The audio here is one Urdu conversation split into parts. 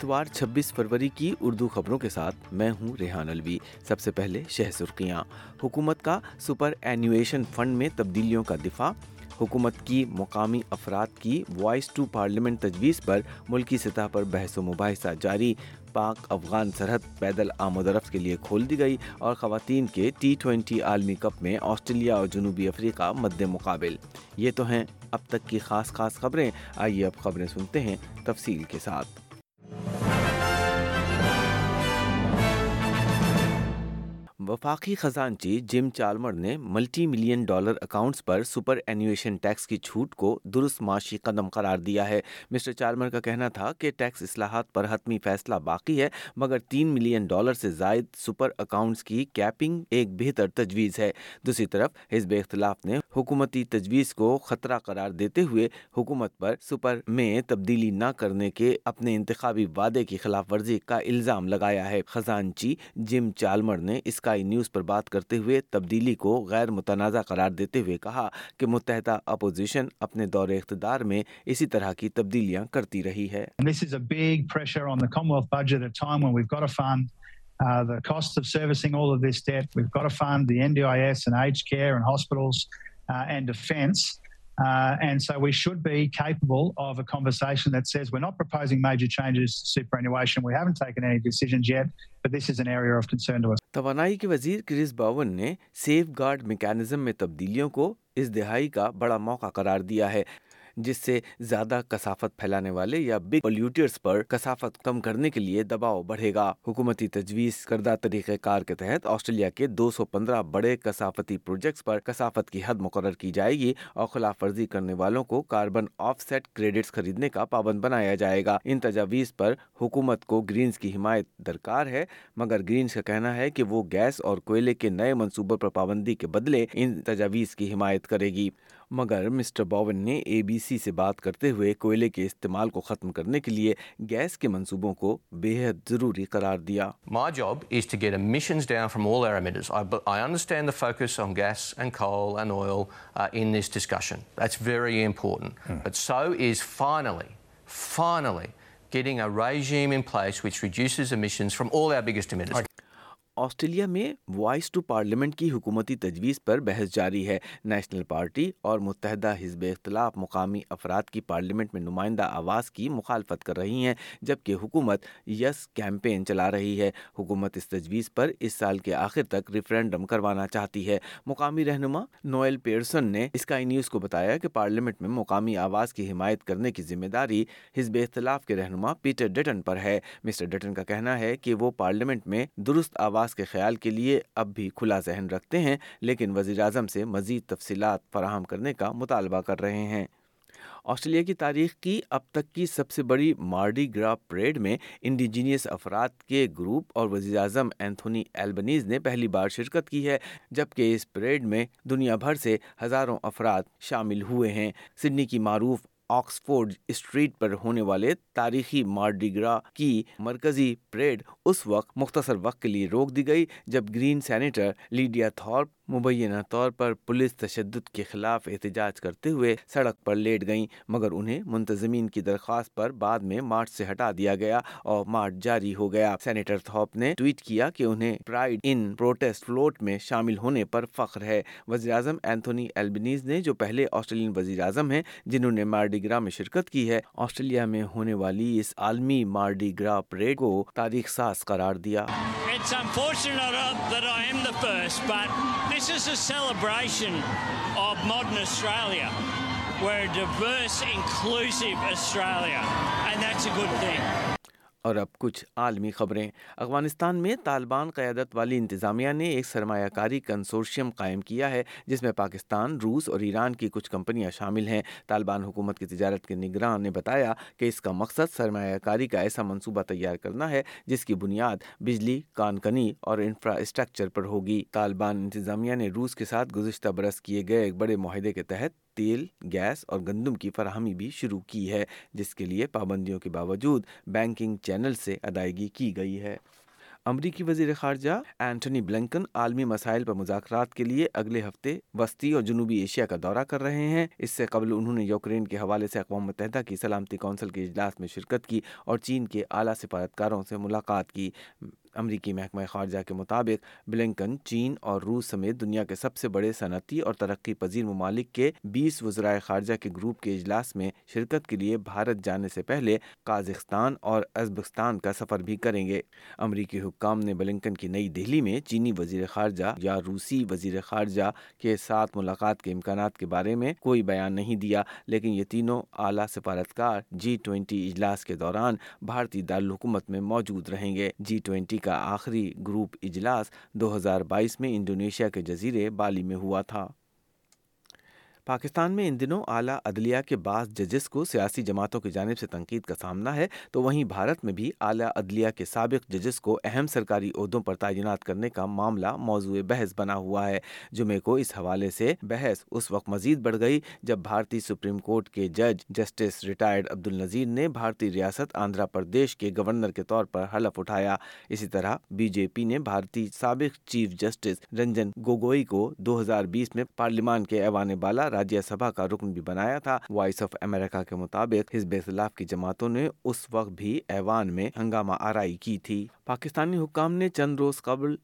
اتوار 26 فروری کی اردو خبروں کے ساتھ میں ہوں ریحان الوی سب سے پہلے شہ سرخیاں حکومت کا سپر اینویشن فنڈ میں تبدیلیوں کا دفاع حکومت کی مقامی افراد کی وائس ٹو پارلیمنٹ تجویز پر ملکی سطح پر بحث و مباحثہ جاری پاک افغان سرحد پیدل آمد رفت کے لیے کھول دی گئی اور خواتین کے ٹی ٹوینٹی عالمی کپ میں آسٹریلیا اور جنوبی افریقہ مد مقابل یہ تو ہیں اب تک کی خاص خاص خبریں آئیے اب خبریں سنتے ہیں تفصیل کے ساتھ وفاقی خزانچی جم چالمر نے ملٹی ملین ڈالر اکاؤنٹس پر سپر اینویشن ٹیکس کی چھوٹ کو درست معاشی قدم قرار دیا ہے مسٹر چالمر کا کہنا تھا کہ ٹیکس اصلاحات پر حتمی فیصلہ باقی ہے مگر تین ملین ڈالر سے زائد سپر اکاؤنٹس کی کیپنگ ایک بہتر تجویز ہے دوسری طرف حزب اختلاف نے حکومتی تجویز کو خطرہ قرار دیتے ہوئے حکومت پر سپر میں تبدیلی نہ کرنے کے اپنے انتخابی وعدے کی خلاف ورزی کا الزام لگایا ہے خزانچی جم چالمر نے اسکائی نیوز پر بات کرتے ہوئے تبدیلی کو غیر متنازع قرار دیتے ہوئے کہا کہ متحدہ اپوزیشن اپنے دور اقتدار میں اسی طرح کی تبدیلیاں کرتی رہی ہے Uh, the cost of servicing all of this debt. We've got to fund the NDIS and aged care and hospitals. uh, and defence. Uh, and so we should be capable of a conversation that says we're not proposing major changes to superannuation. We haven't taken any decisions yet, but this is an area of concern to us. توانائی کے وزیر کرس باون نے سیف گارڈ میکانزم میں تبدیلیوں کو اس دہائی کا بڑا موقع قرار دیا ہے جس سے زیادہ کثافت پھیلانے والے یا بگ پولس پر کثافت کم کرنے کے لیے دباؤ بڑھے گا حکومتی تجویز کردہ طریقہ کار کے تحت آسٹریلیا کے دو سو پندرہ بڑے کثافتی پروجیکٹس پر کثافت کی حد مقرر کی جائے گی اور خلاف ورزی کرنے والوں کو کاربن آف سیٹ کریڈٹس خریدنے کا پابند بنایا جائے گا ان تجاویز پر حکومت کو گرینز کی حمایت درکار ہے مگر گرینز کا کہنا ہے کہ وہ گیس اور کوئلے کے نئے منصوبوں پر پابندی کے بدلے ان تجاویز کی حمایت کرے گی مگر مسٹر باون نے اے بی سی سے بات کرتے ہوئے کوئلے کے استعمال کو ختم کرنے کے لیے گیس کے منصوبوں کو بے حد ضروری قرار دیا آسٹریلیا میں وائس ٹو پارلیمنٹ کی حکومتی تجویز پر بحث جاری ہے نیشنل پارٹی اور متحدہ حزب اختلاف مقامی افراد کی پارلیمنٹ میں نمائندہ آواز کی مخالفت کر رہی ہیں جبکہ حکومت یس کیمپین چلا رہی ہے حکومت اس تجویز پر اس سال کے آخر تک ریفرینڈم کروانا چاہتی ہے مقامی رہنما نویل پیئرسن نے اسکائی نیوز کو بتایا کہ پارلیمنٹ میں مقامی آواز کی حمایت کرنے کی ذمہ داری حزب اختلاف کے رہنما پیٹر ڈٹن پر ہے مسٹر ڈٹن کا کہنا ہے کہ وہ پارلیمنٹ میں درست آواز کے خیال کے لیے اب بھی کھلا ذہن رکھتے ہیں لیکن وزیر اعظم سے مزید تفصیلات فراہم کرنے کا مطالبہ کر رہے ہیں آسٹریلیا کی تاریخ کی اب تک کی سب سے بڑی مارڈی گرا پریڈ میں انڈیجینیس افراد کے گروپ اور وزیر اعظم اینتھونی ایلبنیز نے پہلی بار شرکت کی ہے جبکہ اس پریڈ میں دنیا بھر سے ہزاروں افراد شامل ہوئے ہیں سڈنی کی معروف آکسفورڈ اسٹریٹ پر ہونے والے تاریخی مارڈیگرا کی مرکزی پریڈ اس وقت مختصر وقت کے لیے روک دی گئی جب گرین سینیٹر لیڈیا تھارپ مبینہ طور پر پولیس تشدد کے خلاف احتجاج کرتے ہوئے سڑک پر لیٹ گئیں مگر انہیں منتظمین کی درخواست پر بعد میں مارچ سے ہٹا دیا گیا اور مارچ جاری ہو گیا سینیٹر تھوپ نے ٹویٹ کیا کہ انہیں پرائڈ ان پروٹیسٹ فلوٹ میں شامل ہونے پر فخر ہے وزیر اعظم اینتھونی البنیز نے جو پہلے آسٹریلین وزیر اعظم ہیں جنہوں نے مارڈیگرا میں شرکت کی ہے آسٹریلیا میں ہونے والی اس عالمی مارڈیگرا پریڈ کو تاریخ ساز قرار دیا It's unfortunate uh, that I am the first, but this is a celebration of modern Australia. We're a diverse, inclusive Australia, and that's a good thing. اور اب کچھ عالمی خبریں افغانستان میں طالبان قیادت والی انتظامیہ نے ایک سرمایہ کاری کنسورشیم قائم کیا ہے جس میں پاکستان روس اور ایران کی کچھ کمپنیاں شامل ہیں طالبان حکومت کی تجارت کے نگران نے بتایا کہ اس کا مقصد سرمایہ کاری کا ایسا منصوبہ تیار کرنا ہے جس کی بنیاد بجلی کانکنی اور انفراسٹرکچر پر ہوگی طالبان انتظامیہ نے روس کے ساتھ گزشتہ برس کیے گئے ایک بڑے معاہدے کے تحت تیل گیس اور گندم کی فراہمی بھی شروع کی ہے جس کے لیے پابندیوں کے باوجود بینکنگ چینل سے ادائیگی کی گئی ہے امریکی وزیر خارجہ اینٹنی بلنکن عالمی مسائل پر مذاکرات کے لیے اگلے ہفتے وسطی اور جنوبی ایشیا کا دورہ کر رہے ہیں اس سے قبل انہوں نے یوکرین کے حوالے سے اقوام متحدہ کی سلامتی کونسل کے اجلاس میں شرکت کی اور چین کے اعلیٰ سفارتکاروں سے ملاقات کی امریکی محکمہ خارجہ کے مطابق بلنکن چین اور روس سمیت دنیا کے سب سے بڑے صنعتی اور ترقی پذیر ممالک کے بیس وزرائے خارجہ کے گروپ کے اجلاس میں شرکت کے لیے بھارت جانے سے پہلے کازخستان اور ازبکستان کا سفر بھی کریں گے امریکی حکام نے بلنکن کی نئی دہلی میں چینی وزیر خارجہ یا روسی وزیر خارجہ کے ساتھ ملاقات کے امکانات کے بارے میں کوئی بیان نہیں دیا لیکن یہ تینوں اعلیٰ سفارتکار جی ٹوئنٹی اجلاس کے دوران بھارتی دارالحکومت میں موجود رہیں گے جی ٹوئنٹی کا آخری گروپ اجلاس دو ہزار بائیس میں انڈونیشیا کے جزیرے بالی میں ہوا تھا پاکستان میں ان دنوں اعلیٰ عدلیہ کے بعض ججز کو سیاسی جماعتوں کی جانب سے تنقید کا سامنا ہے تو وہیں بھارت میں بھی اعلیٰ عدلیہ کے سابق ججز کو اہم سرکاری عہدوں پر تعینات کرنے کا معاملہ موضوع بحث بنا ہوا ہے جمعے کو اس حوالے سے بحث اس وقت مزید بڑھ گئی جب بھارتی سپریم کورٹ کے جج جسٹس ریٹائرڈ عبد النظیر نے بھارتی ریاست آندھرا پردیش کے گورنر کے طور پر حلف اٹھایا اسی طرح بی جے پی نے بھارتی سابق چیف جسٹس رنجن گوگوئی کو دو ہزار بیس میں پارلیمان کے ایوان بالا راجیہ سبھا کا رکن بھی بنایا تھا وائس آف امریکہ کے مطابق حزب اختلاف کی جماعتوں نے اس وقت بھی ایوان میں ہنگامہ آرائی کی تھی پاکستانی حکام نے چند روز قبل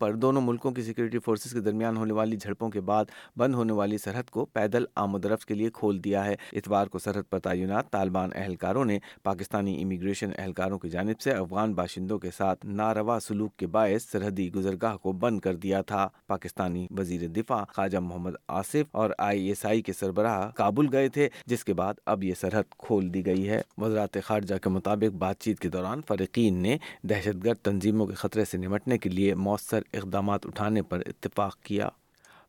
پر دونوں ملکوں کی سیکیورٹی فورسز کے درمیان ہونے والی جھڑپوں کے بعد بند ہونے والی سرحد کو پیدل آمد رفت کے لیے کھول دیا ہے اتوار کو سرحد پر تعینات طالبان اہلکاروں نے پاکستانی امیگریشن اہلکاروں کی جانب سے افغان باشندوں کے ساتھ ناروا سلوک کے باعث سرحدی گزرگاہ کو بند کر دیا تھا پاکستانی وزیر دفاع خواجہ محمد آصف اور آئی ایس آئی کے سربراہ کابل گئے تھے جس کے بعد اب یہ سرحد کھول دی گئی ہے وزرات خارجہ کے مطابق بات چیت کے دوران فریقین نے دہشت گرد تنظیموں کے خطرے سے نمٹنے کے لیے مؤثر اقدامات اٹھانے پر اتفاق کیا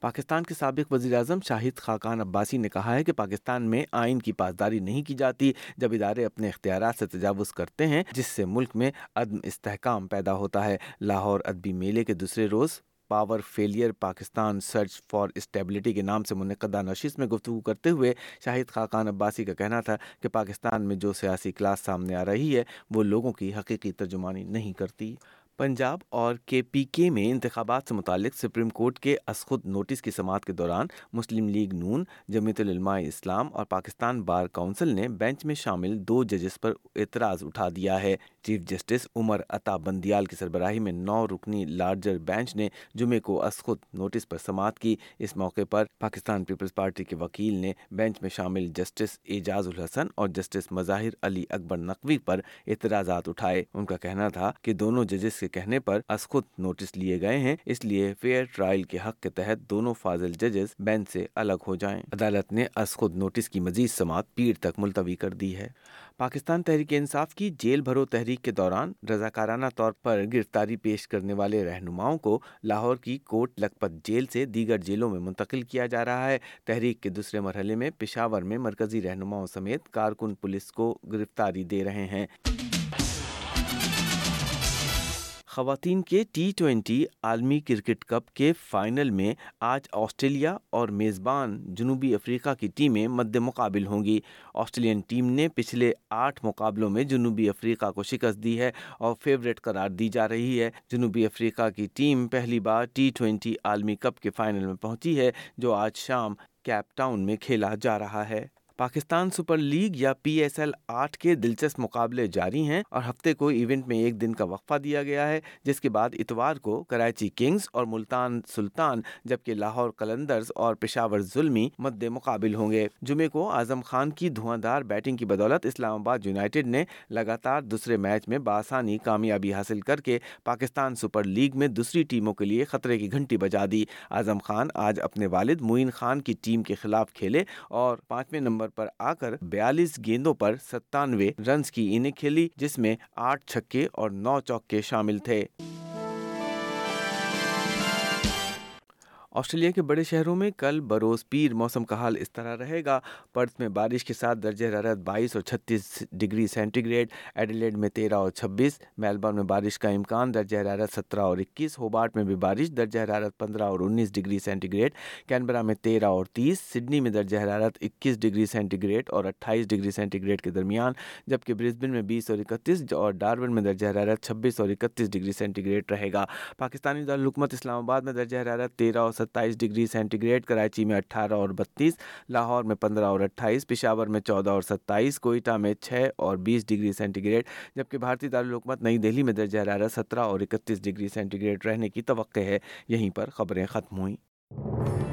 پاکستان کے سابق وزیر اعظم شاہد خاقان عباسی نے کہا ہے کہ پاکستان میں آئین کی پاسداری نہیں کی جاتی جب ادارے اپنے اختیارات سے تجاوز کرتے ہیں جس سے ملک میں عدم استحکام پیدا ہوتا ہے لاہور ادبی میلے کے دوسرے روز power failure Pakistan search for stability کے نام سے منعقدہ نشست میں گفتگو کرتے ہوئے شاہد خاقان عباسی کا کہنا تھا کہ پاکستان میں جو سیاسی کلاس سامنے آ رہی ہے وہ لوگوں کی حقیقی ترجمانی نہیں کرتی پنجاب اور کے پی کے میں انتخابات سے متعلق سپریم کورٹ کے اسخد نوٹس کی سماعت کے دوران مسلم لیگ نون جمعیت العلماء اسلام اور پاکستان بار کاؤنسل نے بینچ میں شامل دو ججز پر اعتراض اٹھا دیا ہے چیف جسٹس عمر عطا بندیال کی سربراہی میں نو رکنی لارجر بینچ نے جمعے کو اس خود نوٹس پر سماعت کی اس موقع پر پاکستان پیپلز پارٹی کے وکیل نے بینچ میں شامل جسٹس اعجاز الحسن اور جسٹس مظاہر علی اکبر نقوی پر اعتراضات اٹھائے ان کا کہنا تھا کہ دونوں ججز کے کہنے پر از خود نوٹس لیے گئے ہیں اس لیے فیئر ٹرائل کے حق کے تحت دونوں فاضل ججز بینچ سے الگ ہو جائیں عدالت نے از خود نوٹس کی مزید سماعت پیر تک ملتوی کر دی ہے پاکستان تحریک انصاف کی جیل بھرو تحریک کے دوران رضاکارانہ طور پر گرفتاری پیش کرنے والے رہنماؤں کو لاہور کی کوٹ لکھپت جیل سے دیگر جیلوں میں منتقل کیا جا رہا ہے تحریک کے دوسرے مرحلے میں پشاور میں مرکزی رہنماؤں سمیت کارکن پولیس کو گرفتاری دے رہے ہیں خواتین کے ٹی ٹوینٹی عالمی کرکٹ کپ کے فائنل میں آج آسٹریلیا اور میزبان جنوبی افریقہ کی ٹیمیں مد مقابل ہوں گی آسٹریلین ٹیم نے پچھلے آٹھ مقابلوں میں جنوبی افریقہ کو شکست دی ہے اور فیوریٹ قرار دی جا رہی ہے جنوبی افریقہ کی ٹیم پہلی بار ٹی ٹوینٹی عالمی کپ کے فائنل میں پہنچی ہے جو آج شام کیپ ٹاؤن میں کھیلا جا رہا ہے پاکستان سپر لیگ یا پی ایس ایل آٹھ کے دلچسپ مقابلے جاری ہیں اور ہفتے کو ایونٹ میں ایک دن کا وقفہ دیا گیا ہے جس کے بعد اتوار کو کراچی کنگز اور ملتان سلطان جبکہ لاہور قلندرز اور پشاور ظلمی مد مقابل ہوں گے جمعے کو اعظم خان کی دھواں دار بیٹنگ کی بدولت اسلام آباد یونائٹیڈ نے لگاتار دوسرے میچ میں بآسانی کامیابی حاصل کر کے پاکستان سپر لیگ میں دوسری ٹیموں کے لیے خطرے کی گھنٹی بجا دی اعظم خان آج اپنے والد معین خان کی ٹیم کے خلاف کھیلے اور پانچویں نمبر پر آ کر بیالیس گیندوں پر ستانوے رنز کی انہیں کھیلی جس میں آٹھ چھکے اور نو چوکے شامل تھے آسٹریلیا کے بڑے شہروں میں کل بروز پیر موسم کا حال اس طرح رہے گا پرتھ میں بارش کے ساتھ درجہ حرارت بائیس اور چھتیس ڈگری سینٹی گریڈ ایڈیلیڈ میں تیرہ اور چھبیس میلبرن میں بارش کا امکان درجہ حرارت سترہ اور اکیس ہوبارٹ میں بھی بارش درجہ حرارت پندرہ اور انیس ڈگری سینٹی گریڈ کینبرا میں تیرہ اور تیس سڈنی میں درجہ حرارت اکیس ڈگری سینٹی گریڈ اور اٹھائیس ڈگری سینٹی گریڈ کے درمیان جبکہ برسبن میں بیس اور اکتیس اور ڈاربن میں درجہ حرارت چھبیس اور اکتیس ڈگری سینٹی گریڈ رہے گا پاکستانی دارالحکومت اسلام آباد میں درجہ حرارت تیرہ اور ستائیس ڈگری سینٹی گریڈ کراچی میں اٹھارہ اور بتیس لاہور میں پندرہ اور اٹھائیس پشاور میں چودہ اور ستائیس کوئٹہ میں چھ اور بیس ڈگری سینٹی گریڈ جبکہ بھارتی دارالحکومت نئی دہلی میں درجہ حرارت سترہ اور اکتیس ڈگری سینٹی گریڈ رہنے کی توقع ہے یہیں پر خبریں ختم ہوئیں